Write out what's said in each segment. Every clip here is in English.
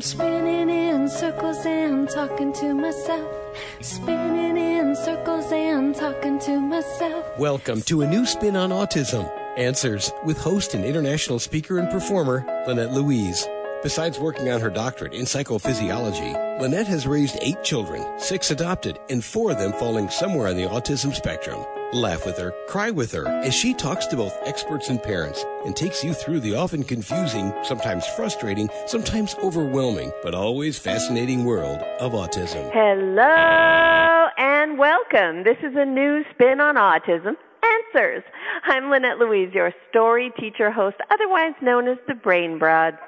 I'm spinning in circles and talking to myself. Spinning in circles and talking to myself. Welcome to a new spin on autism. Answers with host and international speaker and performer Lynette Louise. Besides working on her doctorate in psychophysiology, Lynette has raised eight children, six adopted, and four of them falling somewhere on the autism spectrum. Laugh with her, cry with her as she talks to both experts and parents and takes you through the often confusing, sometimes frustrating, sometimes overwhelming, but always fascinating world of autism. Hello and welcome. This is a new spin on autism. Answers. I'm Lynette Louise, your story teacher host, otherwise known as the Brain Broad.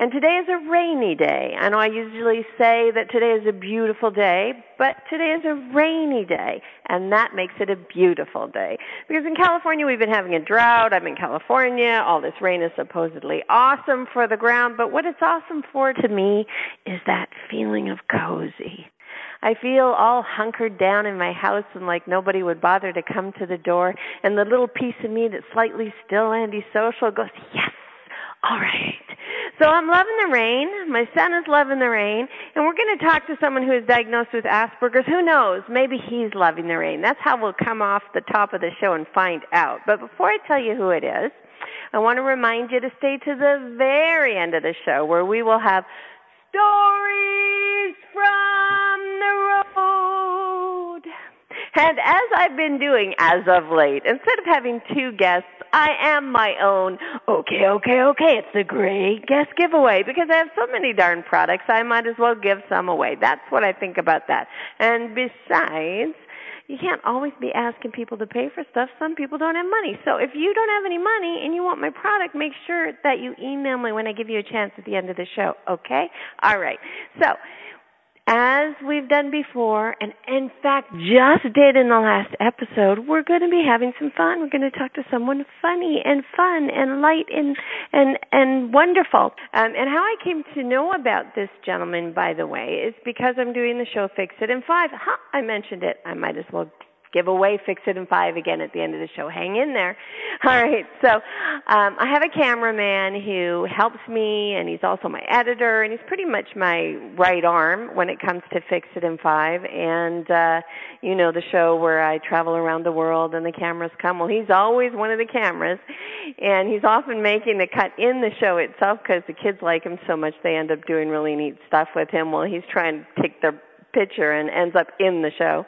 And today is a rainy day. I know I usually say that today is a beautiful day, but today is a rainy day, and that makes it a beautiful day. Because in California we've been having a drought. I'm in California. All this rain is supposedly awesome for the ground, but what it's awesome for to me is that feeling of cozy. I feel all hunkered down in my house and like nobody would bother to come to the door. And the little piece of me that's slightly still antisocial goes, yes, all right. So I'm loving the rain. My son is loving the rain. And we're going to talk to someone who is diagnosed with Asperger's. Who knows? Maybe he's loving the rain. That's how we'll come off the top of the show and find out. But before I tell you who it is, I want to remind you to stay to the very end of the show where we will have stories And as I've been doing as of late, instead of having two guests, I am my own, okay, okay, okay, it's a great guest giveaway because I have so many darn products, I might as well give some away. That's what I think about that. And besides, you can't always be asking people to pay for stuff. Some people don't have money. So if you don't have any money and you want my product, make sure that you email me when I give you a chance at the end of the show. Okay? All right. So as we've done before, and in fact just did in the last episode, we're going to be having some fun. We're going to talk to someone funny and fun and light and and and wonderful. Um, and how I came to know about this gentleman, by the way, is because I'm doing the show Fix It in Five. Huh, I mentioned it. I might as well give away Fix It in Five again at the end of the show. Hang in there. All right. So um, I have a cameraman who helps me, and he's also my editor, and he's pretty much my right arm when it comes to Fix It in Five. And uh, you know the show where I travel around the world and the cameras come. Well, he's always one of the cameras, and he's often making the cut in the show itself because the kids like him so much they end up doing really neat stuff with him while he's trying to take their picture and ends up in the show.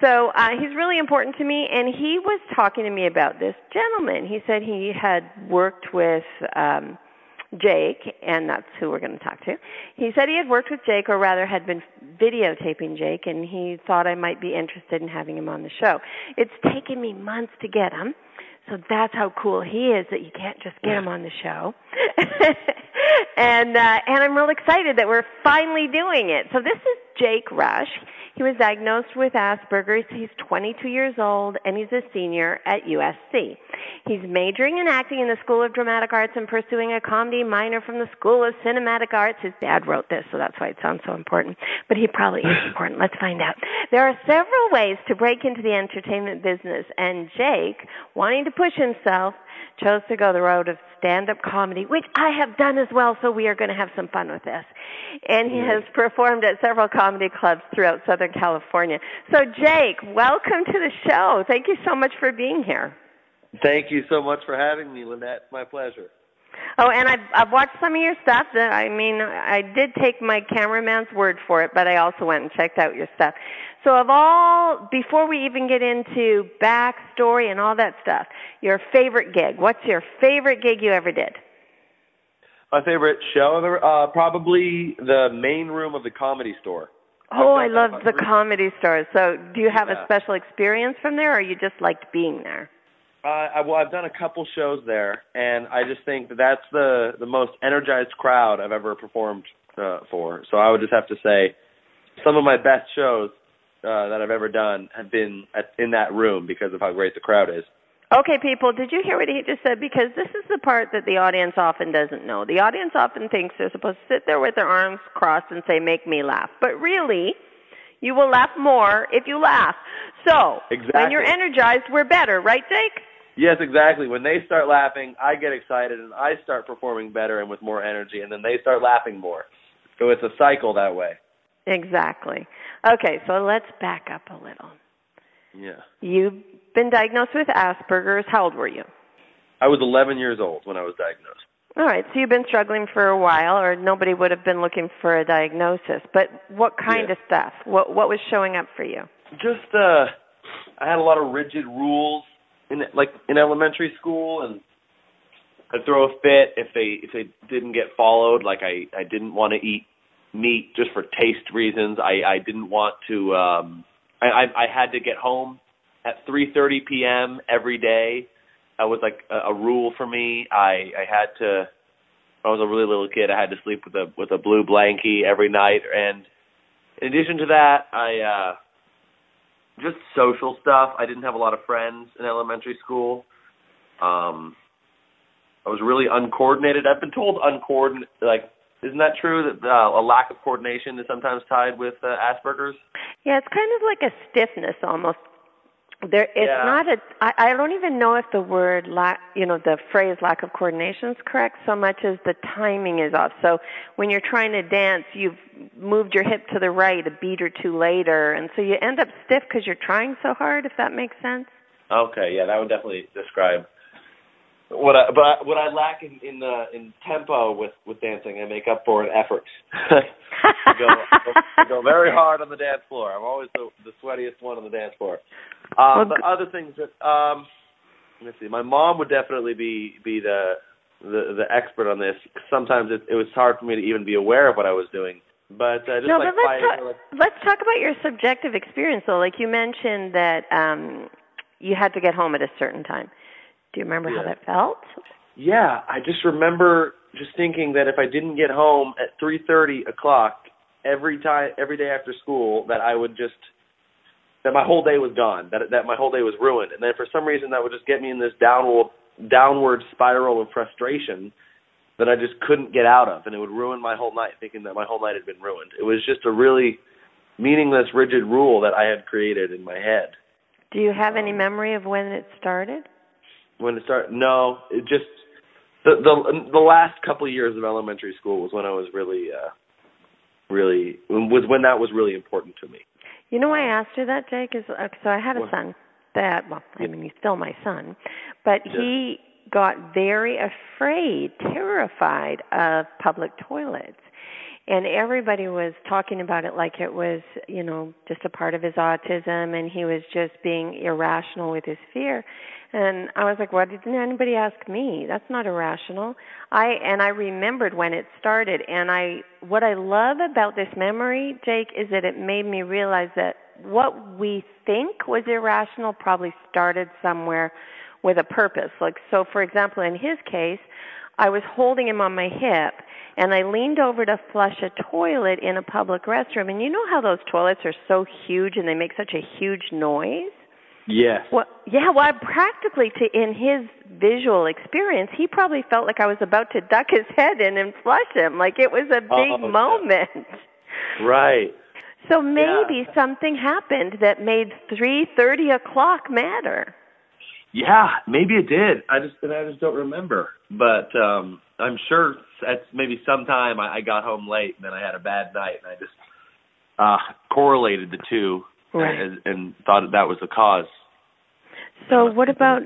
So uh, he's really important to me, and he was talking to me about this gentleman. He said he had worked with um, Jake, and that's who we're going to talk to. He said he had worked with Jake, or rather had been videotaping Jake, and he thought I might be interested in having him on the show. It's taken me months to get him. So that's how cool he is that you can't just get him on the show. and uh, and I'm real excited that we're finally doing it. So this is Jake Rush. He was diagnosed with Asperger's. He's 22 years old and he's a senior at USC. He's majoring in acting in the School of Dramatic Arts and pursuing a comedy minor from the School of Cinematic Arts. His dad wrote this, so that's why it sounds so important. But he probably is important. Let's find out. There are several ways to break into the entertainment business, and Jake, wanting to push himself, chose to go the road of stand-up comedy, which I have done as well, so we are going to have some fun with this. And he has performed at several comedy clubs throughout Southern California. So Jake, welcome to the show. Thank you so much for being here. Thank you so much for having me, Lynette. My pleasure. Oh, and I've, I've watched some of your stuff. That I mean, I did take my cameraman's word for it, but I also went and checked out your stuff. So of all, before we even get into backstory and all that stuff, your favorite gig. What's your favorite gig you ever did? My favorite show, uh, probably the main room of the comedy store. Oh, I love the comedy store. So do you have yeah. a special experience from there, or you just liked being there? Uh, I, well, I've done a couple shows there, and I just think that that's the the most energized crowd I've ever performed uh, for. So I would just have to say, some of my best shows uh, that I've ever done have been at, in that room because of how great the crowd is. Okay, people, did you hear what he just said? Because this is the part that the audience often doesn't know. The audience often thinks they're supposed to sit there with their arms crossed and say, make me laugh. But really, you will laugh more if you laugh. So, exactly. when you're energized, we're better, right, Jake? Yes, exactly. When they start laughing, I get excited and I start performing better and with more energy, and then they start laughing more. So it's a cycle that way. Exactly. Okay, so let's back up a little. Yeah. You've been diagnosed with Asperger's. How old were you? I was 11 years old when I was diagnosed. All right, so you've been struggling for a while, or nobody would have been looking for a diagnosis. But what kind Yeah. of stuff? What what was showing up for you? Just uh I had a lot of rigid rules in like in elementary school and I'd throw a fit if they if they didn't get followed like I I didn't want to eat meat just for taste reasons. I I didn't want to um I I, I had to get home at 3:30 p.m. every day. That was like a, a rule for me. I I had to I was a really little kid, I had to sleep with a with a blue blankie every night and in addition to that, I uh just social stuff. I didn't have a lot of friends in elementary school. Um I was really uncoordinated. I've been told uncoordinated like isn't that true that uh, a lack of coordination is sometimes tied with uh, Asperger's? Yeah, it's kind of like a stiffness almost. There, it's Yeah. not a. I, I don't even know if the word lack, you know, the phrase lack of coordination is correct so much as the timing is off. So when you're trying to dance, you've moved your hip to the right a beat or two later, and so you end up stiff because you're trying so hard. If that makes sense. Okay, yeah, that would definitely describe what I but I, what I lack in in, uh, in tempo with with dancing. I make up for in effort. I go, I go very hard on the dance floor. I'm always the the sweatiest one on the dance floor. Well, Um, but other things that um, let's see. My mom would definitely be be the the the expert on this. Sometimes it, it was hard for me to even be aware of what I was doing. But uh, just no, like but let's fighting, talk, like, let's talk about your subjective experience though. Like you mentioned that um you had to get home at a certain time. Do you remember how that felt? Yeah, I just remember just thinking that if I didn't get home at three thirty o'clock every time every day after school, that I would just that my whole day was gone, that that my whole day was ruined, and then for some reason that would just get me in this downward downward spiral of frustration that I just couldn't get out of, and it would ruin my whole night, thinking that my whole night had been ruined. It was just a really meaningless, rigid rule that I had created in my head. Do you have any memory of when it started? When it started no it just the the the last couple of years of elementary school was when i was really uh really was when that was really important to me You know why I asked you that, Jake? Is uh, so I had a What? son that well, I mean he's still my son, but Yeah. he got very afraid, terrified of public toilets. And everybody was talking about it like it was, you know, just a part of his autism and he was just being irrational with his fear. And I was like, why didn't anybody ask me? That's not irrational. I and I remembered when it started and I what I love about this memory, Jake, is that it made me realize that what we think was irrational probably started somewhere with a purpose. Like so for example, in his case, I was holding him on my hip and I leaned over to flush a toilet in a public restroom and you know how those toilets are so huge and they make such a huge noise? yes Well, yeah, well, practically to in his visual experience, he probably felt like I was about to duck his head in and flush him. Like it was a big Oh, yeah. moment. right So maybe Yeah. something happened that made three thirty o'clock matter. Yeah maybe it did i just and i just don't remember but um i'm sure at maybe sometime i, I got home late and then i had a bad night and i just uh correlated the two Right. and, and thought that, that was the cause So what about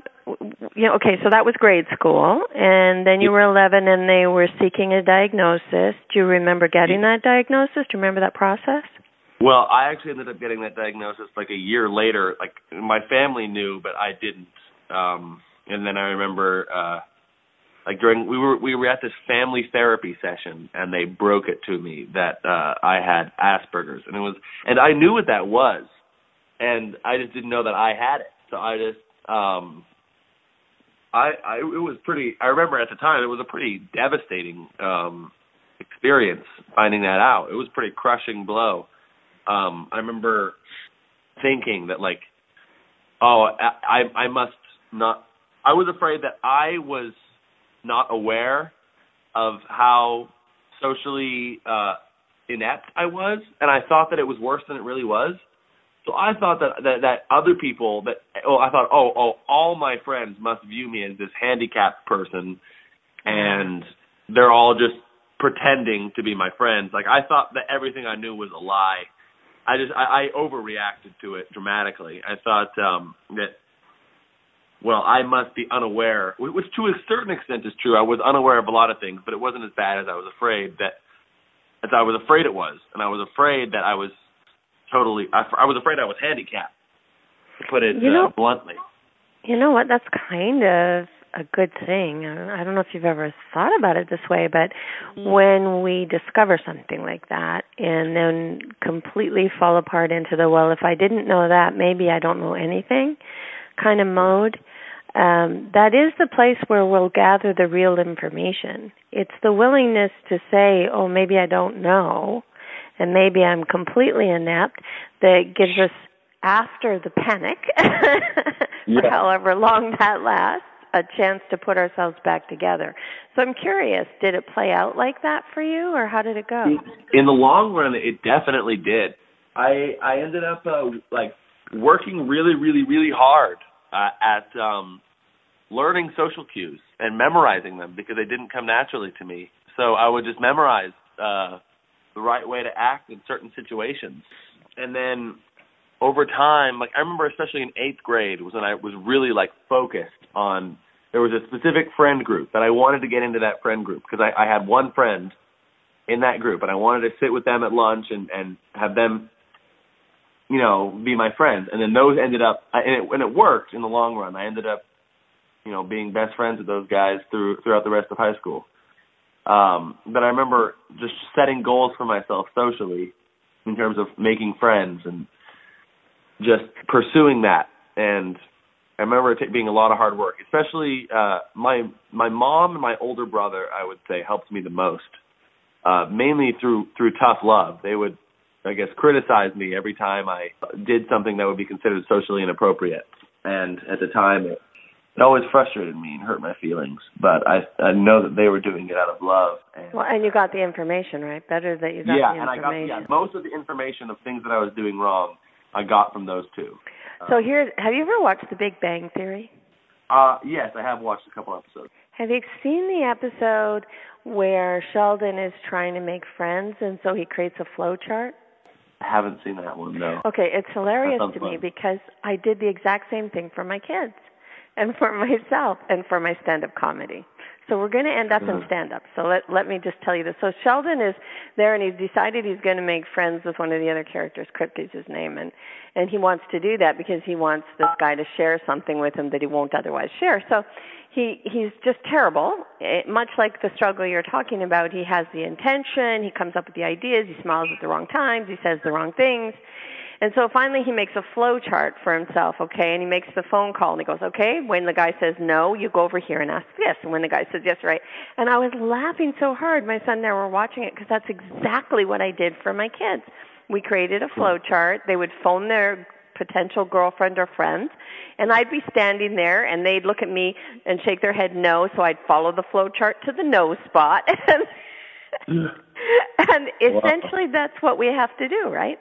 you know, okay, so that was grade school and then you were 11 and they were seeking a diagnosis. Do you remember getting that diagnosis? Do you remember that process? Well, I actually ended up getting that diagnosis like a year later. Like my family knew, but I didn't. Um and then I remember uh like during we were we were at this family therapy session and they broke it to me that uh I had Asperger's and it was and I knew what that was and I just didn't know that I had it. So I just um I I it was pretty I remember at the time it was a pretty devastating um experience finding that out. It was a pretty crushing blow. Um I remember thinking that like oh I I, I must not I was afraid that I was not aware of how socially uh inept I was and I thought that it was worse than it really was. So I thought that that, that other people that oh I thought oh oh all my friends must view me as this handicapped person and they're all just pretending to be my friends. Like I thought that everything I knew was a lie. I just I, I overreacted to it dramatically. I thought um that well, I must be unaware, which to a certain extent is true. I was unaware of a lot of things, but it wasn't as bad as I was afraid that as I was afraid it was, and I was afraid that I was totally. I, I was afraid I was handicapped. To put it You know- uh, bluntly. You know what? That's kind of a good thing. I I don't know if you've ever thought about it this way, but when we discover something like that and then completely fall apart into the, well, if I didn't know that, maybe I don't know anything kind of mode, um, that is the place where we'll gather the real information. It's the willingness to say, oh, maybe I don't know, and maybe I'm completely inept, that gives us, after the panic, for Yeah. however long that lasts, a chance to put ourselves back together. So I'm curious, did it play out like that for you, or how did it go? in the long run it definitely did i i ended up uh, like working really really really hard uh, at um learning social cues and memorizing them because they didn't come naturally to me. So i would just memorize uh the right way to act in certain situations. And then over time like i remember especially in eighth grade was when i was really like focused on there was a specific friend group that i wanted to get into that friend group because i i had one friend in that group and I wanted to sit with them at lunch and and have them you know be my friends and then those ended up and it and it worked in the long run. I ended up you know being best friends with those guys through throughout the rest of high school. Um but I remember just setting goals for myself socially in terms of making friends and just pursuing that. And I remember it being a lot of hard work especially uh my my mom and my older brother I would say helped me the most uh, mainly through through tough love. They would, I guess, criticize me every time I did something that would be considered socially inappropriate. And at the time, it, it always frustrated me and hurt my feelings. But I I know that they were doing it out of love. And, Well, and you got the information, right? Better that you got yeah, the and I got yeah, most of the information of things that I was doing wrong. I got from those two. So here, have you ever watched The Big Bang Theory? Uh, yes, I have watched a couple episodes. Have you seen the episode where Sheldon is trying to make friends and so he creates a flow chart? I haven't seen that one though. Okay, it's hilarious to sounds me because I did the exact same thing for my kids and for myself and for my stand-up comedy. So we're going to end up in Mhm. stand-up. So let let me just tell you this. So Sheldon is there and he's decided he's going to make friends with one of the other characters. Kripke is his name, and and he wants to do that because he wants this guy to share something with him that he won't otherwise share. So he he's just terrible. It, much like the struggle you're talking about, he has the intention, he comes up with the ideas, he smiles at the wrong times, he says the wrong things. And so finally he makes a flow chart for himself, okay, and he makes the phone call and he goes, okay, when the guy says no, you go over here and ask this. And when the guy says yes, right. And I was laughing so hard, my son and I were watching it because that's exactly what I did for my kids. We created a hmm. flow chart. They would phone their potential girlfriend or friend, and I'd be standing there and they'd look at me and shake their head no, so I'd follow the flow chart to the no spot. and and essentially that's what we have to do, right?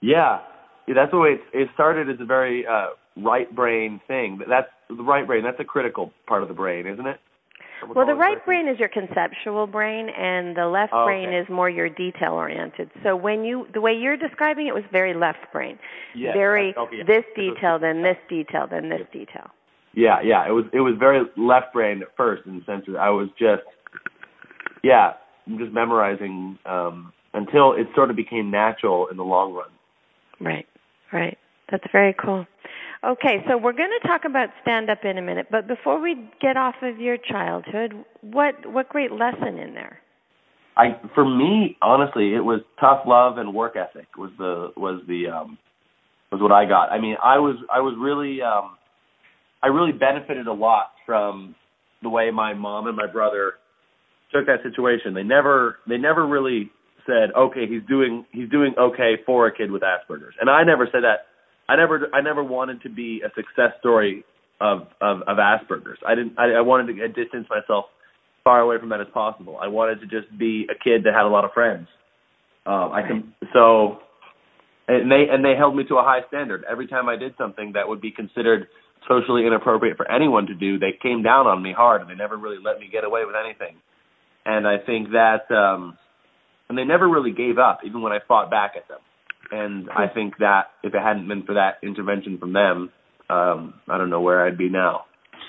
Yeah, Yeah, that's the way it, it started as a very uh, right brain thing. That's the right brain. That's a critical part of the brain, isn't it? Well, the right brain is your conceptual brain, and the left Oh, brain okay. is more your detail oriented. So when you, the way you're describing it was very left brain, Yes, very okay, yeah. this detail, then this detail, then this detail. Yeah, yeah. It was it was very left brain at first in the sense that I was just yeah, just memorizing um until it sort of became natural in the long run. Right, right. That's very cool. Okay, so we're going to talk about stand up in a minute, but before we get off of your childhood, what what great lesson in there? I for me, honestly, it was tough love and work ethic was the was the um was what I got. I mean, I was I was really um I really benefited a lot from the way my mom and my brother took that situation. They never they never really said, "Okay, he's doing he's doing okay for a kid with Asperger's." And I never said that. I never I never wanted to be a success story of of, of Asperger's. I didn't I, I wanted to distance myself far away from that as possible. I wanted to just be a kid that had a lot of friends. Um, I can so, and they and they held me to a high standard. Every time I did something that would be considered socially inappropriate for anyone to do, they came down on me hard, and they never really let me get away with anything. and I think that um, and they never really gave up, even when I fought back at them. And I think that if it hadn't been for that intervention from them, um, I don't know where I'd be now.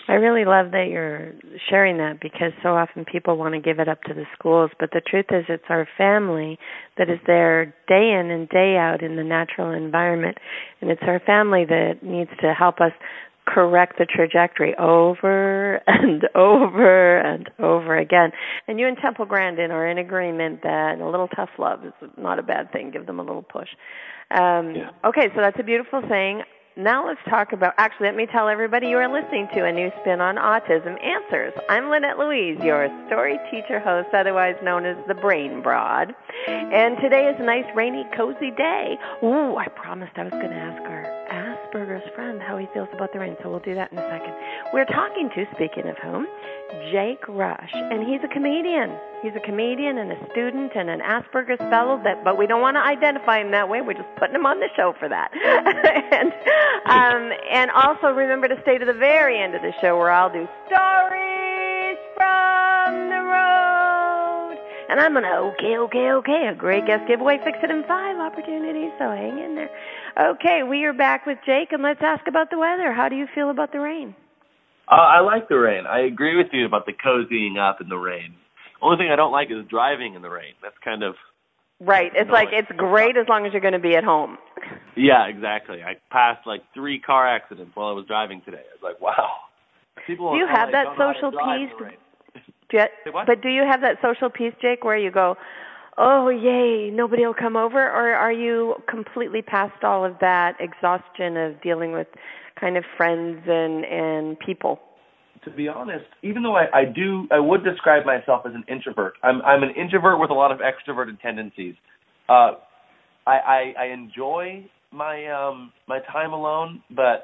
I really love that you're sharing that because so often people want to give it up to the schools, but the truth is it's our family that is there day in and day out in the natural environment, and it's our family that needs to help us correct the trajectory over and over and over again. And you and Temple Grandin are in agreement that a little tough love is not a bad thing. Give them a little push. Um, yeah. Okay, so that's a beautiful thing. Now let's talk about. Actually, let me tell everybody you are listening to a new spin on autism answers. I'm Lynette Louise, your story teacher host, otherwise known as the Brain Broad. And today is a nice, rainy, cozy day. Ooh, I promised I was going to ask our Asperger's friend how he feels about the rain, so we'll do that in a second. We're talking to, speaking of whom, Jake Rush, and he's a comedian. He's a comedian and a student and an Asperger's fellow. That, but we don't want to identify him that way. We're just putting him on the show for that. and um, and also remember to stay to the very end of the show where I'll do stories from the road. And I'm gonna okay, okay, okay. A great guest giveaway. Fix it in five opportunities. So hang in there. Okay, we are back with Jake, and let's ask about the weather. How do you feel about the rain? Uh, I like the rain. I agree with you about the cozying up in the rain. Only thing I don't like is driving in the rain. That's kind of right. It's like it's great as long as you're going to be at home. Yeah, exactly. I passed like three car accidents while I was driving today. I was like, wow. People do you have that social peace? Do you, but do you have that social peace, Jake, where you go, oh yay, nobody will come over, or are you completely past all of that exhaustion of dealing with kind of friends and and people? To be honest, even though I, I do, I would describe myself as an introvert. I'm I'm an introvert with a lot of extroverted tendencies. Uh, I, I I enjoy my um my time alone, but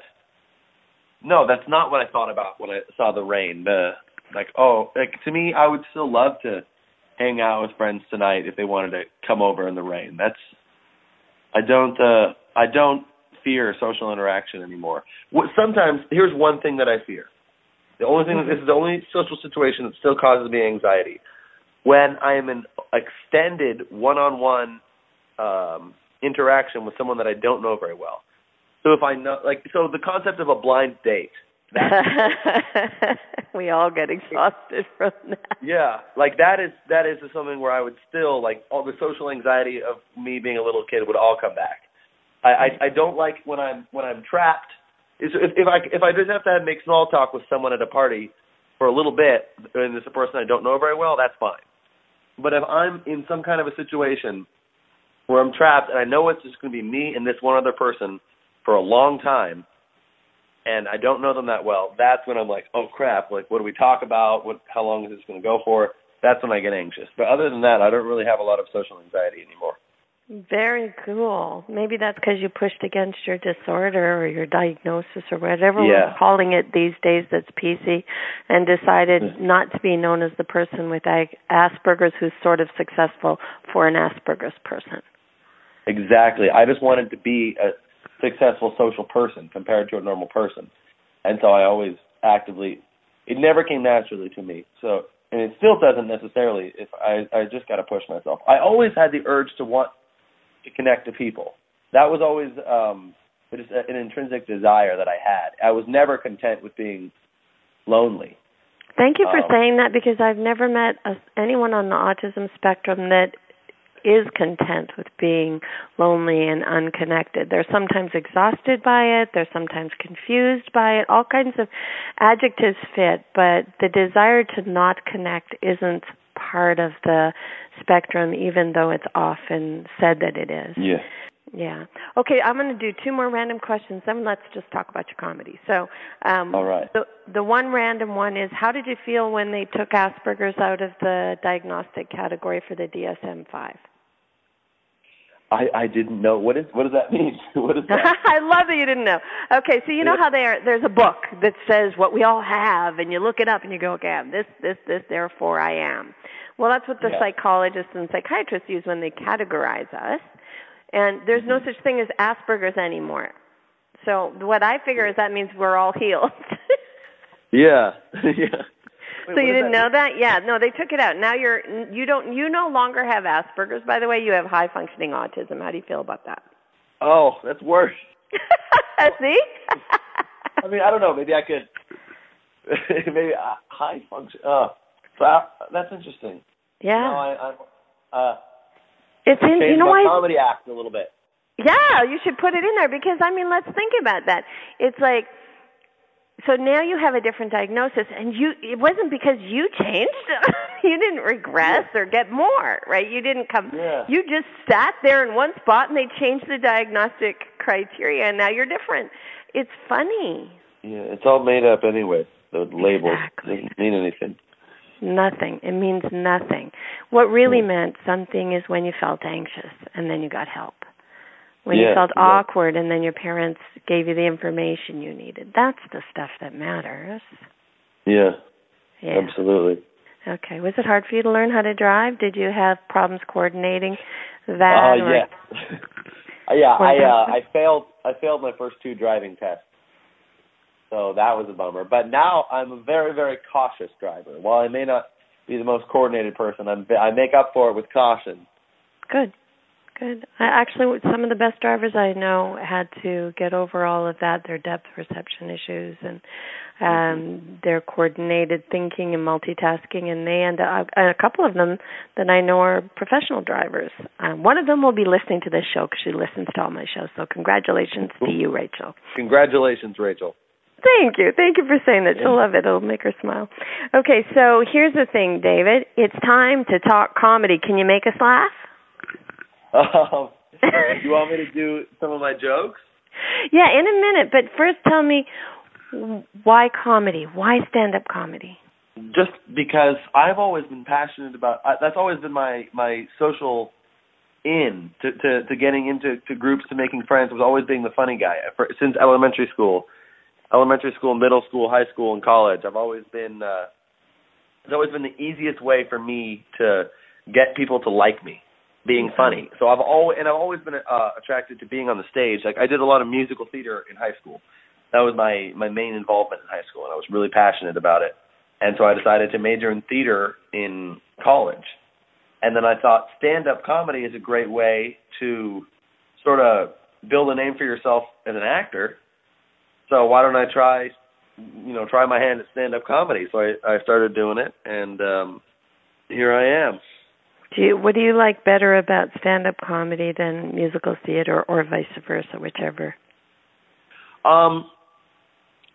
no, that's not what I thought about when I saw the rain. The like oh, like to me, I would still love to hang out with friends tonight if they wanted to come over in the rain. That's I don't uh I don't fear social interaction anymore. Sometimes here's one thing that I fear. The only thing this is the only social situation that still causes me anxiety. When I am in extended one-on-one um interaction with someone that I don't know very well. So if I know like so the concept of a blind date we all get exhausted from that. Yeah, like that is that is something where I would still like all the social anxiety of me being a little kid would all come back. I I, I don't like when I'm when I'm trapped. Is if, if I if I just have to have, make small talk with someone at a party for a little bit, and it's a person I don't know very well, that's fine. But if I'm in some kind of a situation where I'm trapped and I know it's just going to be me and this one other person for a long time, and I don't know them that well, that's when I'm like, oh crap, like what do we talk about? What how long is this going to go for? That's when I get anxious. But other than that, I don't really have a lot of social anxiety anymore. Very cool. Maybe that's because you pushed against your disorder or your diagnosis or whatever yeah. we're calling it these days that's PC and decided not to be known as the person with Asperger's who's sort of successful for an Asperger's person. Exactly. I just wanted to be a successful social person compared to a normal person. And so I always actively it never came naturally to me. So and it still doesn't necessarily if I I just got to push myself. I always had the urge to want to connect to people. That was always um just an intrinsic desire that I had. I was never content with being lonely. Thank you for um, saying that because I've never met a, anyone on the autism spectrum that is content with being lonely and unconnected. They're sometimes exhausted by it, they're sometimes confused by it, all kinds of adjectives fit, but the desire to not connect isn't part of the spectrum, even though it's often said that it is. Yeah. Yeah. Okay, I'm going to do two more random questions. Then let's just talk about your comedy. So, um, all right. The the one random one is, how did you feel when they took Asperger's out of the diagnostic category for the DSM-5? I, I didn't know what is what does that mean? what is that? I love that you didn't know. Okay, so you know how there there's a book that says what we all have, and you look it up and you go, okay, I'm this, this, this, therefore I am. Well, that's what the yeah. psychologists and psychiatrists use when they categorize us. And there's mm-hmm. no such thing as Asperger's anymore. So what I figure is that means we're all healed. yeah, yeah. So you didn't that know that? Yeah, no, they took it out. Now you're you don't you no longer have Asperger's. By the way, you have high functioning autism. How do you feel about that? Oh, that's worse. See? I mean, I don't know. Maybe I could. maybe uh, high function. Uh, so I, that's interesting. yeah. No, I, I uh, it's in. You know my why? comedy act a little bit. Yeah, you should put it in there because I mean, let's think about that. It's like so now you have a different diagnosis and you it wasn't because you changed. you didn't regress or get more, right? You didn't come Yeah. you just sat there in one spot and they changed the diagnostic criteria and now you're different. It's funny. Yeah, it's all made up anyway. The labels Exactly. doesn't mean anything. Nothing. It means nothing. What really Hmm. meant something is when you felt anxious and then you got help. When you Yeah, felt yeah. awkward and then your parents gave you the information you needed. That's the stuff that matters. Yeah, Yeah. absolutely. Okay. Was it hard for you to learn how to drive? Did you have problems coordinating that? Uh, yeah. Yeah, I uh. I failed I failed my first two driving tests. So that was a bummer. But now I'm a very very cautious driver. While I may not be the most coordinated person, I'm I make up for it with caution. Good. Good. I actually some of the best drivers I know had to get over all of that, their depth perception issues and um their coordinated thinking and multitasking and they end up a couple of them that I know are professional drivers. Um one of them will be listening to this show cuz she listens to all my shows. So congratulations to you, Rachel. Congratulations, Rachel. Thank you. Thank you for saying that. She'll love it. It'll make her smile. Okay, so here's the thing, David. It's time to talk comedy. Can you make us laugh? Um, you want me to do some of my jokes? Yeah, in a minute. But first, tell me why comedy? Why stand-up comedy? just because I've always been passionate about I, that's always been my my social in to to, to getting into to groups to making friends was always being the funny guy For, since elementary school elementary school middle school high school and college I've always been uh it's always been the easiest way for me to get people to like me being funny so I've always and I've always been uh attracted to being on the stage like I did a lot of musical theater in high school that was my my main involvement in high school and I was really passionate about it and so I decided to major in theater in college. And then I thought stand up comedy is a great way to sort of build a name for yourself as an actor. So why don't I try you know, try my hand at stand up comedy. So I, I started doing it and um here I am. Do you, what do you like better about stand-up comedy than musical theater, or vice versa, whichever? Um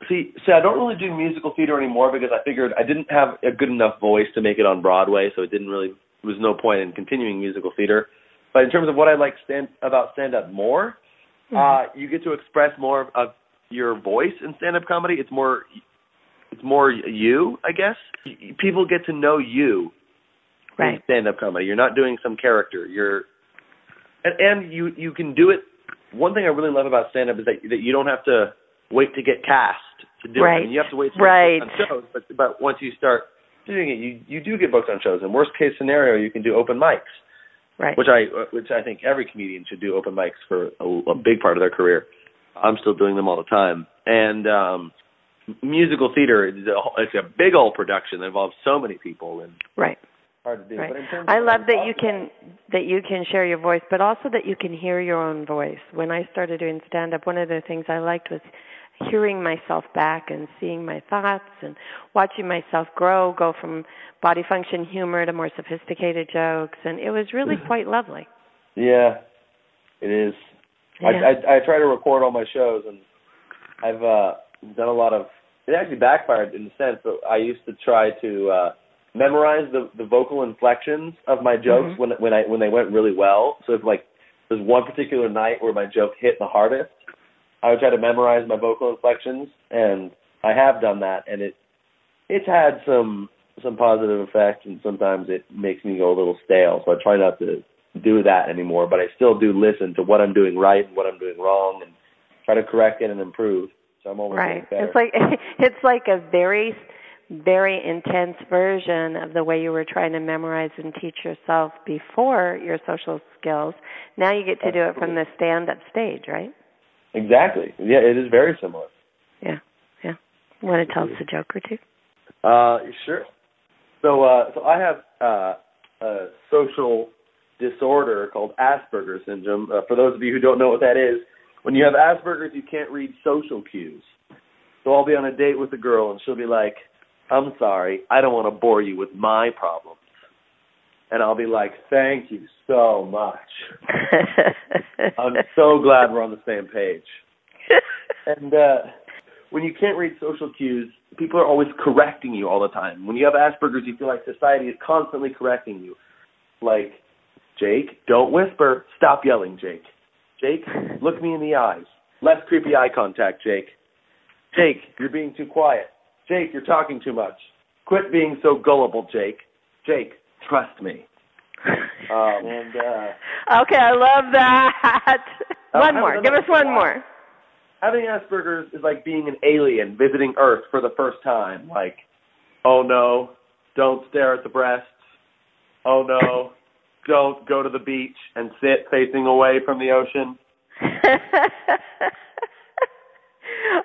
see see I don't really do musical theater anymore because I figured I didn't have a good enough voice to make it on Broadway, so it didn't really there was no point in continuing musical theater. But in terms of what I like stand about stand up more, uh you get to express more of, of your voice in stand up comedy. It's more it's more you, I guess. People get to know you Right. stand up comedy. You're not doing some character. You're and, and you you can do it one thing I really love about stand up is that that you don't have to wait to get cast to do it. I Right. mean, you have to wait to Right. get booked on shows, but but once you start doing it, you you do get booked on shows. And worst case scenario, you can do open mics, Right. which I which I think every comedian should do open mics for a, a big part of their career. I'm still doing them all the time. And um musical theater is a, it's a big old production that involves so many people and right. Hard to do. Right. But in terms I love that you can that you can share your voice, but also that you can hear your own voice. When I started doing stand up, one of the things I liked was hearing myself back and seeing my thoughts and watching myself grow, go from body function humor to more sophisticated jokes, and it was really quite lovely. Yeah, it is. I, Yeah. I I try to record all my shows, and I've uh done a lot of. It actually backfired in a sense but I used to try to uh memorize the the vocal inflections of my jokes Mhm. when when I when they went really well. So if like there's one particular night where my joke hit the hardest, I would try to memorize my vocal inflections, and I have done that, and it it's had some some positive effect, and sometimes it makes me go a little stale. So I try not to do that anymore, but I still do listen to what I'm doing right and what I'm doing wrong, and try to correct it and improve. So I'm always Right. It's like it's like a very very intense version of the way you were trying to memorize and teach yourself before your social skills. Now you get to do it from the stand up stage, right? exactly. Yeah, it is very similar. Yeah. Yeah. Want to tell us a joke or two? Uh, sure. So, uh, so I have uh, a social disorder called Asperger's syndrome. Uh, for those of you who don't know what that is, when you have Asperger's, you can't read social cues. So I'll be on a date with a girl, and she'll be like, "I'm sorry, I don't want to bore you with my problems," and I'll be like, "Thank you so much. I'm so glad we're on the same page." and uh, when you can't read social cues, people are always correcting you all the time. When you have Asperger's, you feel like society is constantly correcting you. Like, Jake, don't whisper. Stop yelling, Jake. Jake, look me in the eyes. Less creepy eye contact, Jake. Jake, you're being too quiet. Jake, you're talking too much. Quit being so gullible, Jake. Jake, trust me. Um, and uh, okay, I love that. one more. Give us one more. Having Asperger's is like being an alien visiting Earth for the first time. Like, oh no, don't stare at the breasts. Oh no, don't go to the beach and sit facing away from the ocean.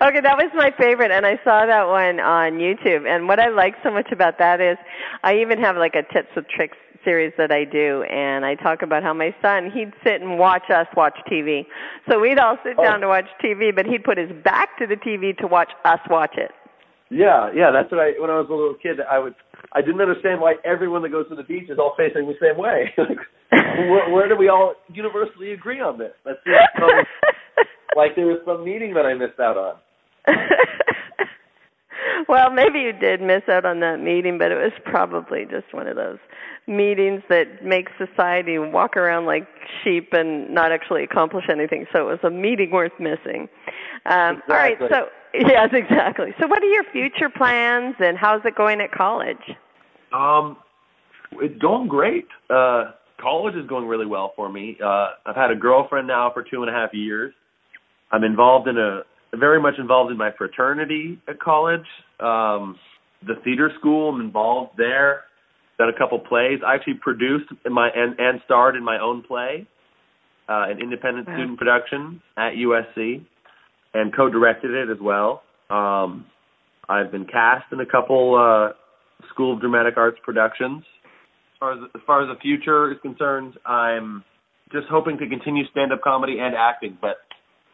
okay, that was my favorite, and I saw that one on YouTube. And what I like so much about that is, I even have like a tips with tricks series that I do, and I talk about how my son he'd sit and watch us watch TV. So we'd all sit oh. down oh. to watch TV, but he'd put his back to the TV to watch us watch it. Yeah, yeah, that's what I. When I was a little kid, I would. I didn't understand why everyone that goes to the beach is all facing the same way. like, where, where do we all universally agree on this? So, like there was some meeting that I missed out on. well, maybe you did miss out on that meeting, but it was probably just one of those meetings that make society walk around like sheep and not actually accomplish anything. So it was a meeting worth missing. Um, exactly. All right, so yes, exactly. So, what are your future plans, and how's it going at college? Um, it's going great. Uh, college is going really well for me. Uh, I've had a girlfriend now for two and a half years. I'm involved in a very much involved in my fraternity at college. Um, the theater school, I'm involved there. Done a couple plays. I actually produced my and, and starred in my own play, uh, an independent wow. student production at USC, and co-directed it as well. Um, I've been cast in a couple uh, School of Dramatic Arts productions. As far as, as far as the future is concerned, I'm just hoping to continue stand-up comedy and acting. But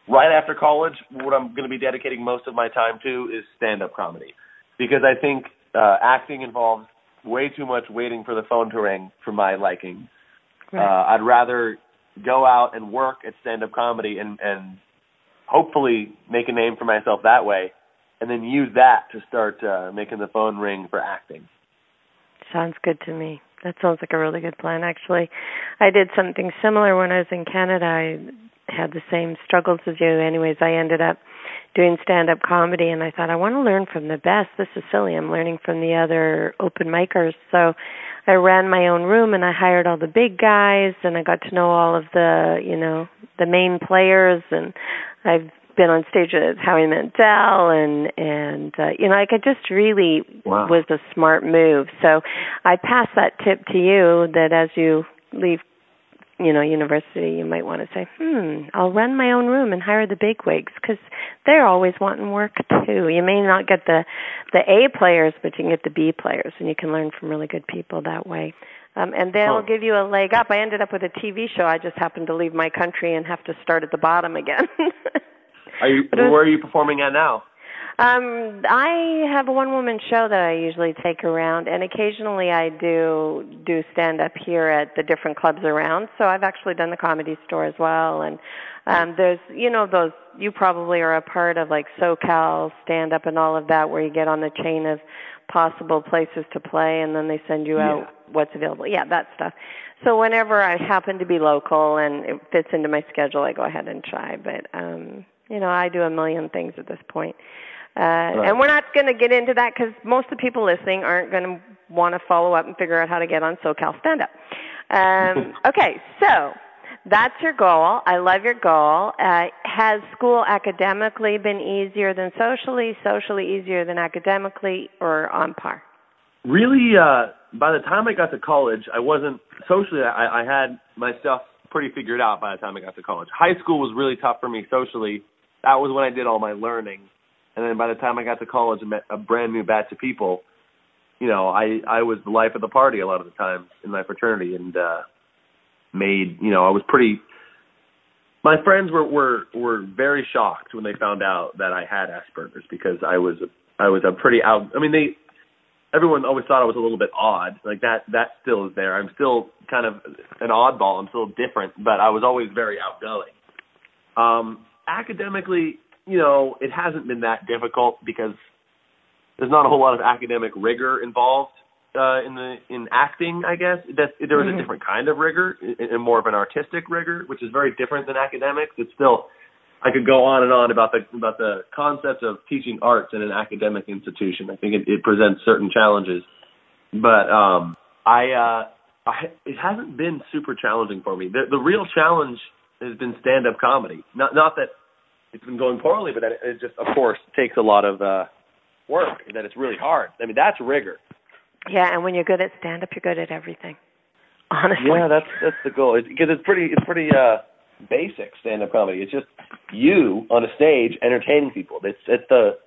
right after college, what I'm going to be dedicating most of my time to is stand-up comedy, because I think uh, acting involves way too much waiting for the phone to ring for my liking. Right. Uh, I'd rather go out and work at stand-up comedy and and hopefully make a name for myself that way, and then use that to start uh, making the phone ring for acting. Sounds good to me. That sounds like a really good plan. Actually, I did something similar when I was in Canada. I had the same struggles as you. Anyways, I ended up doing stand up comedy and I thought I want to learn from the best. This is silly. I'm learning from the other open micers. So I ran my own room and I hired all the big guys and I got to know all of the, you know, the main players and I've been on stage with Howie Mandel and and uh, you know like it just really wow. was a smart move. So I pass that tip to you that as you leave you know, university, you might want to say, hmm, I'll run my own room and hire the big wigs because they're always wanting work too. You may not get the the A players, but you can get the B players, and you can learn from really good people that way. Um, and they'll oh. give you a leg up. I ended up with a TV show. I just happened to leave my country and have to start at the bottom again. are you? Was, where are you performing at now? Um, I have a one woman show that I usually take around and occasionally I do do stand up here at the different clubs around. So I've actually done the comedy store as well and um there's you know those you probably are a part of like SoCal stand up and all of that where you get on the chain of possible places to play and then they send you yeah. out what's available. Yeah, that stuff. So whenever I happen to be local and it fits into my schedule I go ahead and try. But um you know, I do a million things at this point. Uh, right. And we're not going to get into that because most of the people listening aren't going to want to follow up and figure out how to get on SoCal Stand Up. Um, okay, so that's your goal. I love your goal. Uh, has school academically been easier than socially, socially easier than academically, or on par? Really, uh, by the time I got to college, I wasn't socially. I, I had my stuff pretty figured out by the time I got to college. High school was really tough for me socially. That was when I did all my learning and then by the time I got to college and met a brand new batch of people, you know, I I was the life of the party a lot of the time in my fraternity, and uh, made you know I was pretty. My friends were were were very shocked when they found out that I had Asperger's because I was I was a pretty out. I mean, they everyone always thought I was a little bit odd. Like that that still is there. I'm still kind of an oddball. I'm still different, but I was always very outgoing. Um, academically, you know, it hasn't been that difficult because there's not a whole lot of academic rigor involved uh, in the in acting. I guess that there was a different kind of rigor and more of an artistic rigor, which is very different than academics. It's still I could go on and on about the about the concept of teaching arts in an academic institution. I think it, it presents certain challenges, but um, I, uh, I it hasn't been super challenging for me. The the real challenge has been stand up comedy. Not not that it's been going poorly, but that it, it just of course takes a lot of uh, work. That it's really hard. I mean that's rigor. Yeah, and when you're good at stand up, you're good at everything. Honestly. Yeah, that's that's the goal. It's, because it's pretty it's pretty uh basic stand up comedy. It's just you on a stage entertaining people. It's it's the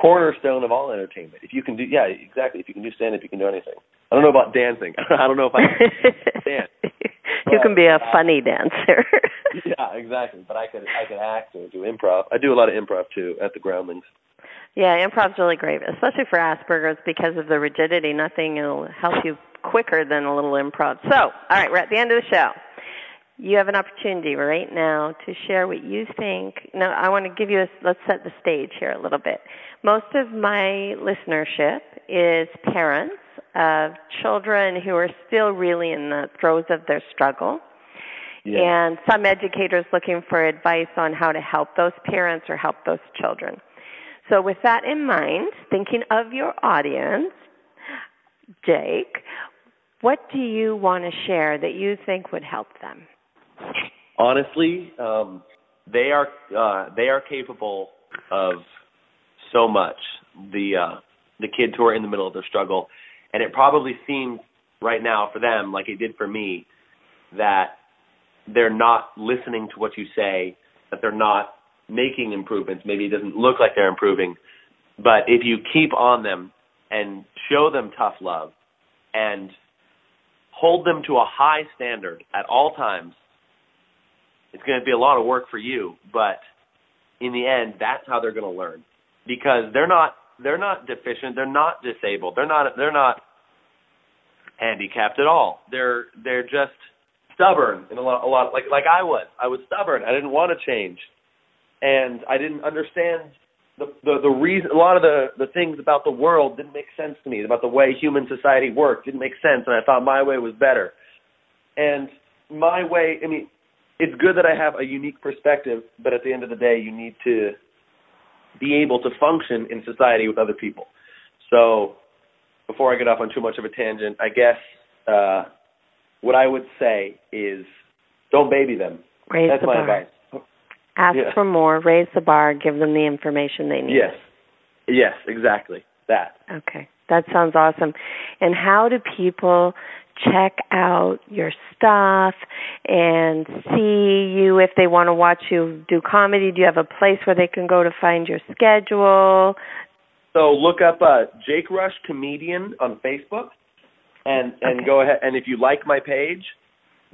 cornerstone of all entertainment. If you can do yeah, exactly. If you can do stand up, you can do anything. I don't know about dancing. I don't know if I can dance. you can be a uh, funny dancer. Yeah, exactly. But I could I could act or do improv. I do a lot of improv too at the Groundlings. Yeah, improv's really great, especially for Asperger's because of the rigidity. Nothing will help you quicker than a little improv. So, all right, we're at the end of the show. You have an opportunity right now to share what you think. Now, I want to give you a, let's set the stage here a little bit. Most of my listenership is parents of children who are still really in the throes of their struggle and some educators looking for advice on how to help those parents or help those children. So, with that in mind, thinking of your audience, Jake, what do you want to share that you think would help them? honestly, um, they are uh, they are capable of so much. The uh, the kids who are in the middle of their struggle, and it probably seems right now for them like it did for me that they're not listening to what you say, that they're not making improvements. Maybe it doesn't look like they're improving, but if you keep on them and show them tough love and hold them to a high standard at all times it's going to be a lot of work for you, but in the end, that's how they're going to learn because they're not they're not deficient, they're not disabled, they're not they're not handicapped at all. They're they're just stubborn in a lot a lot like like I was. I was stubborn. I didn't want to change, and I didn't understand the the, the reason. A lot of the the things about the world didn't make sense to me. About the way human society worked didn't make sense, and I thought my way was better. And my way, I mean, it's good that I have a unique perspective, but at the end of the day, you need to be able to function in society with other people. So, before I get off on too much of a tangent, I guess uh, what I would say is don't baby them. Raise That's the my bar. advice. Ask Yeah. for more, raise the bar, give them the information they need. Yes. Yes, exactly. That. Okay. That sounds awesome. And how do people check out your stuff and see you if they want to watch you do comedy? Do you have a place where they can go to find your schedule? So look up uh, Jake Rush Comedian on Facebook, and and Okay. go ahead. And if you like my page,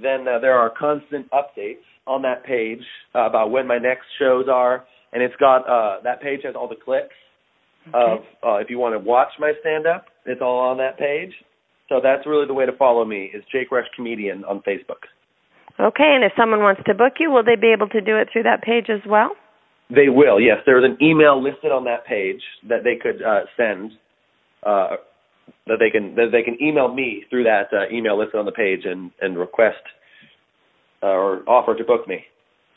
then uh, there are constant updates on that page uh, about when my next shows are, and it's got uh, that page has all the clips of uh, if you want to watch my stand up, it's all on that page. So that's really the way to follow me is Jake Rush Comedian on Facebook. Okay, and if someone wants to book you, will they be able to do it through that page as well? They will, yes. There's an email listed on that page that they could uh, send. Uh, that they can that they can email me through that uh, email listed on the page and and request uh, or offer to book me.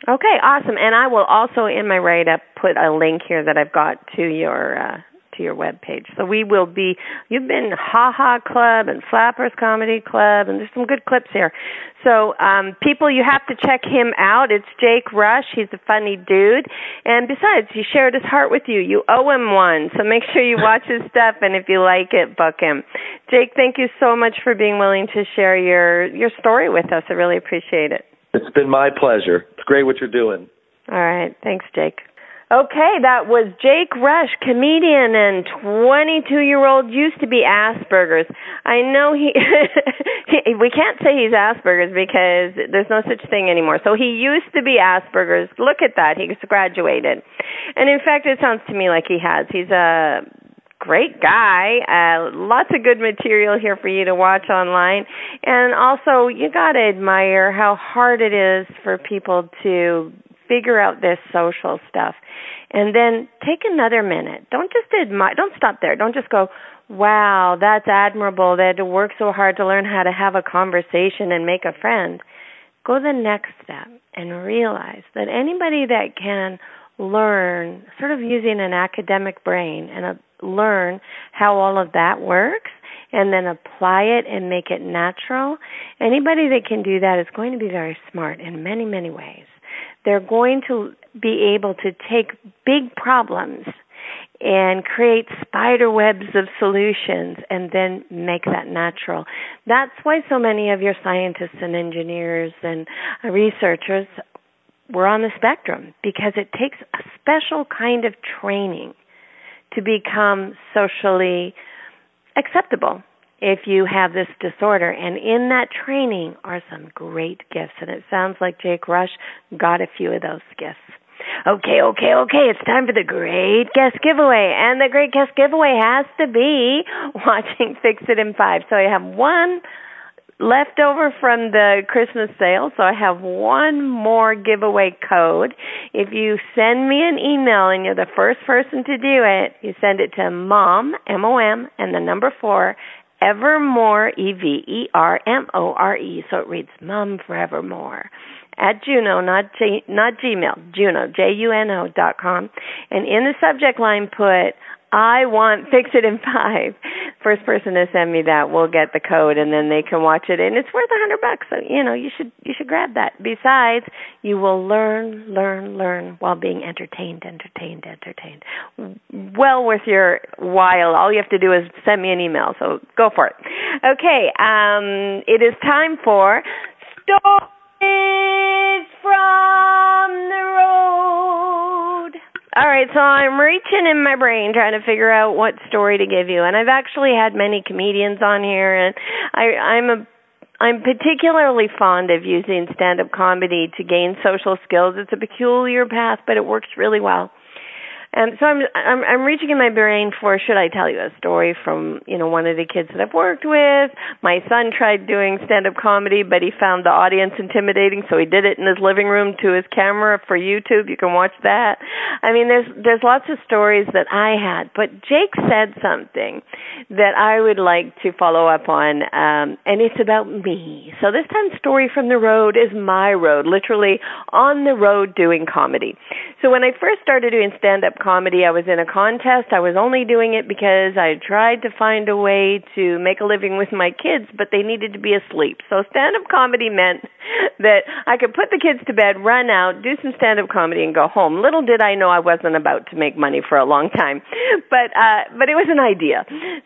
Okay, awesome. And I will also in my write up put a link here that I've got to your uh to your web page. So we will be you've been Ha Ha Club and Flappers Comedy Club and there's some good clips here. So um people you have to check him out. It's Jake Rush. He's a funny dude. And besides, he shared his heart with you. You owe him one. So make sure you watch his stuff and if you like it, book him. Jake, thank you so much for being willing to share your your story with us. I really appreciate it. It's been my pleasure. It's great what you're doing. All right. Thanks, Jake. Okay, that was Jake Rush, comedian and 22 year old, used to be Asperger's. I know he, he, we can't say he's Asperger's because there's no such thing anymore. So he used to be Asperger's. Look at that, he's graduated. And in fact, it sounds to me like he has. He's a great guy. Uh, lots of good material here for you to watch online. And also, you gotta admire how hard it is for people to figure out this social stuff. And then take another minute. Don't just admire, don't stop there. Don't just go, wow, that's admirable. They had to work so hard to learn how to have a conversation and make a friend. Go the next step and realize that anybody that can learn, sort of using an academic brain and uh, learn how all of that works and then apply it and make it natural, anybody that can do that is going to be very smart in many, many ways they're going to be able to take big problems and create spider webs of solutions and then make that natural. That's why so many of your scientists and engineers and researchers were on the spectrum because it takes a special kind of training to become socially acceptable if you have this disorder. And in that training are some great gifts. And it sounds like Jake Rush got a few of those gifts. Okay, okay, okay. It's time for the great guest giveaway. And the great guest giveaway has to be watching Fix It in Five. So I have one left over from the Christmas sale, so I have one more giveaway code. If you send me an email and you're the first person to do it, you send it to mom, M-O-M, and the number four Evermore, E V E R M O R E. So it reads mom Forevermore at Juno, not G, not Gmail, Juno, J U N O dot com, and in the subject line put I want Fix It in Five. First person to send me that will get the code, and then they can watch it, and it's worth a hundred bucks. So you know you should you should grab that. Besides, you will learn, learn, learn while being entertained, entertained, entertained. Well worth your while. All you have to do is send me an email. So go for it. Okay, um, it is time for stories All right, so I'm reaching in my brain trying to figure out what story to give you, and I've actually had many comedians on here, and I, I'm a I'm particularly fond of using stand-up comedy to gain social skills. It's a peculiar path, but it works really well. And so I'm, I'm I'm reaching in my brain for should I tell you a story from you know one of the kids that I've worked with. My son tried doing stand up comedy, but he found the audience intimidating, so he did it in his living room to his camera for YouTube. You can watch that. I mean, there's there's lots of stories that I had, but Jake said something that I would like to follow up on, um, and it's about me. So this time, story from the road is my road, literally on the road doing comedy. So when I first started doing stand up comedy. I was in a contest. I was only doing it because I tried to find a way to make a living with my kids, but they needed to be asleep. So stand up comedy meant that I could put the kids to bed, run out, do some stand up comedy and go home. Little did I know I wasn't about to make money for a long time. But uh but it was an idea.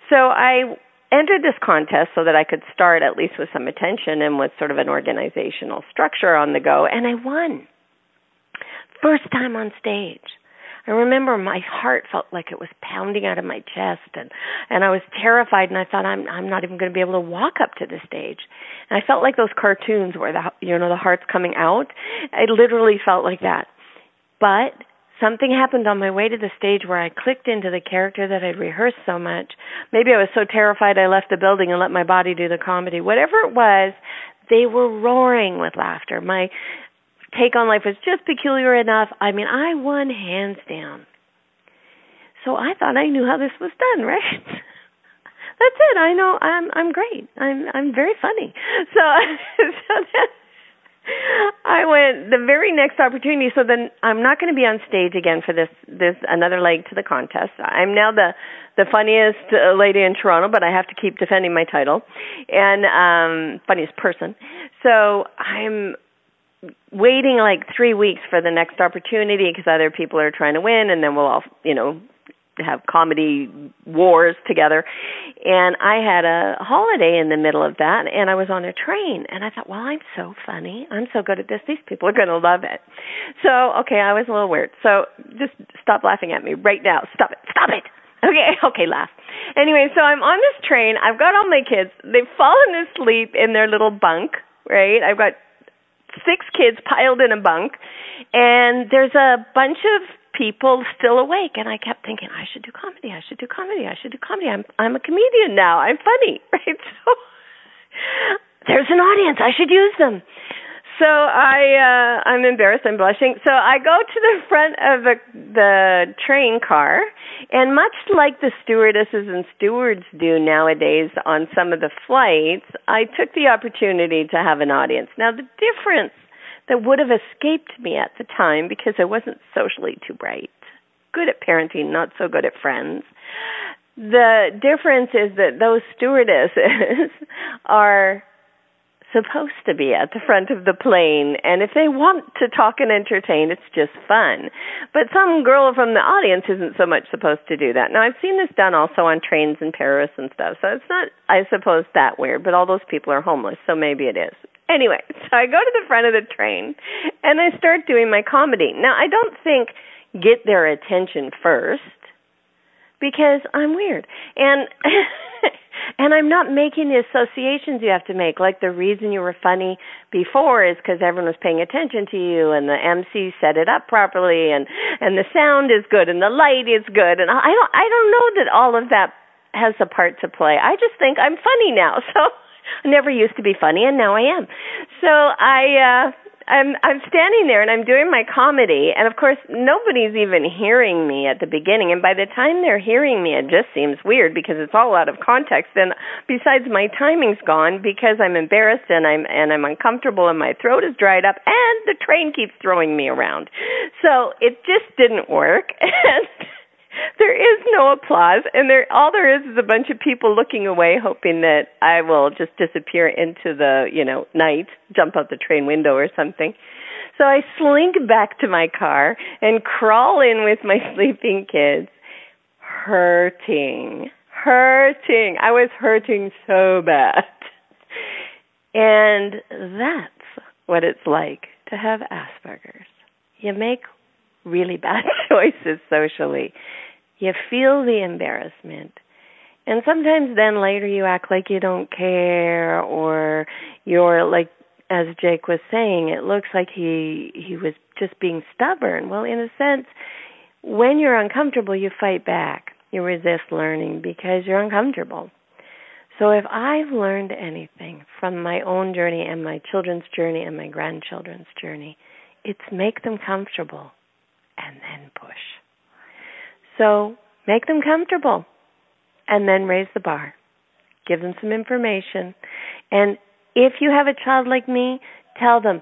So I entered this contest so that I could start at least with some attention and with sort of an organizational structure on the go and I won. First time on stage. I remember my heart felt like it was pounding out of my chest and and I was terrified and I thought I'm I'm not even going to be able to walk up to the stage. And I felt like those cartoons where the you know the heart's coming out. I literally felt like that. But something happened on my way to the stage where I clicked into the character that I'd rehearsed so much. Maybe I was so terrified I left the building and let my body do the comedy. Whatever it was, they were roaring with laughter. My take on life was just peculiar enough. I mean, I won hands down. So I thought I knew how this was done, right? That's it. I know I'm I'm great. I'm I'm very funny. So so then I went the very next opportunity. So then I'm not going to be on stage again for this this another leg to the contest. I'm now the the funniest uh, lady in Toronto, but I have to keep defending my title and um funniest person. So I'm waiting like three weeks for the next opportunity because other people are trying to win, and then we'll all, you know, have comedy wars together. And I had a holiday in the middle of that and I was on a train and I thought, well, I'm so funny. I'm so good at this. These people are going to love it. So, okay, I was a little weird. So just stop laughing at me right now. Stop it. Stop it. Okay, okay, laugh. Anyway, so I'm on this train. I've got all my kids. They've fallen asleep in their little bunk, right? I've got six kids piled in a bunk and there's a bunch of people still awake and I kept thinking I should do comedy, I should do comedy, I should do comedy. I'm I'm a comedian now. I'm funny, right? So there's an audience. I should use them. So I uh I'm embarrassed, I'm blushing. So I go to the front of the the train car and much like the stewardesses and stewards do nowadays on some of the flights, I took the opportunity to have an audience. Now the difference that would have escaped me at the time because I wasn't socially too bright. Good at parenting, not so good at friends. The difference is that those stewardesses are supposed to be at the front of the plane and if they want to talk and entertain it's just fun. But some girl from the audience isn't so much supposed to do that. Now i've seen this done also on trains in paris and stuff so it's not i suppose that weird but all those people are homeless so maybe it is. Anyway, so I go to the front of the train and I start doing my comedy. Now, I don't think get their attention first because I'm weird. And and I'm not making the associations you have to make. Like the reason you were funny before is because everyone was paying attention to you, and the MC set it up properly, and and the sound is good, and the light is good, and I don't I don't know that all of that has a part to play. I just think I'm funny now, so I never used to be funny, and now I am. So I. uh I'm I'm standing there and I'm doing my comedy and of course nobody's even hearing me at the beginning and by the time they're hearing me it just seems weird because it's all out of context and besides my timing's gone because I'm embarrassed and I'm and I'm uncomfortable and my throat is dried up and the train keeps throwing me around. So it just didn't work and there is no applause and there all there is is a bunch of people looking away hoping that I will just disappear into the, you know, night, jump out the train window or something. So I slink back to my car and crawl in with my sleeping kids, hurting, hurting. I was hurting so bad. And that's what it's like to have Asperger's. You make really bad choices socially. You feel the embarrassment. And sometimes then later you act like you don't care or you're like as Jake was saying, it looks like he he was just being stubborn. Well, in a sense, when you're uncomfortable, you fight back. You resist learning because you're uncomfortable. So if I've learned anything from my own journey and my children's journey and my grandchildren's journey, it's make them comfortable and then push. So make them comfortable and then raise the bar. Give them some information. And if you have a child like me, tell them,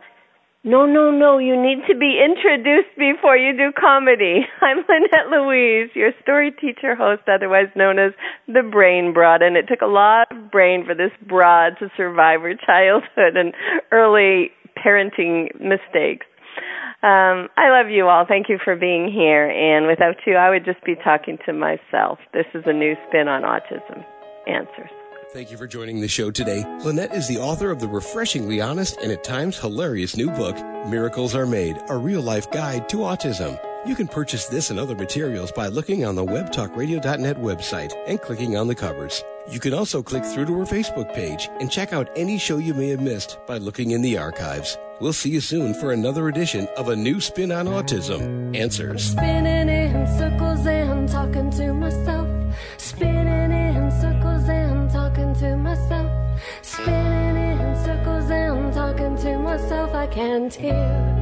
no, no, no, you need to be introduced before you do comedy. I'm Lynette Louise, your story teacher host, otherwise known as the Brain Broad. And it took a lot of brain for this broad to survive her childhood and early parenting mistakes. Um, I love you all. Thank you for being here. And without you, I would just be talking to myself. This is a new spin on autism. Answers. Thank you for joining the show today. Lynette is the author of the refreshingly honest and at times hilarious new book, Miracles Are Made, a real life guide to autism. You can purchase this and other materials by looking on the webtalkradio.net website and clicking on the covers. You can also click through to her Facebook page and check out any show you may have missed by looking in the archives. We'll see you soon for another edition of A New Spin on Autism Answers. Spinning in circles and talking to myself. Spinning in circles and talking to myself. Spinning in circles and talking to myself. I can't hear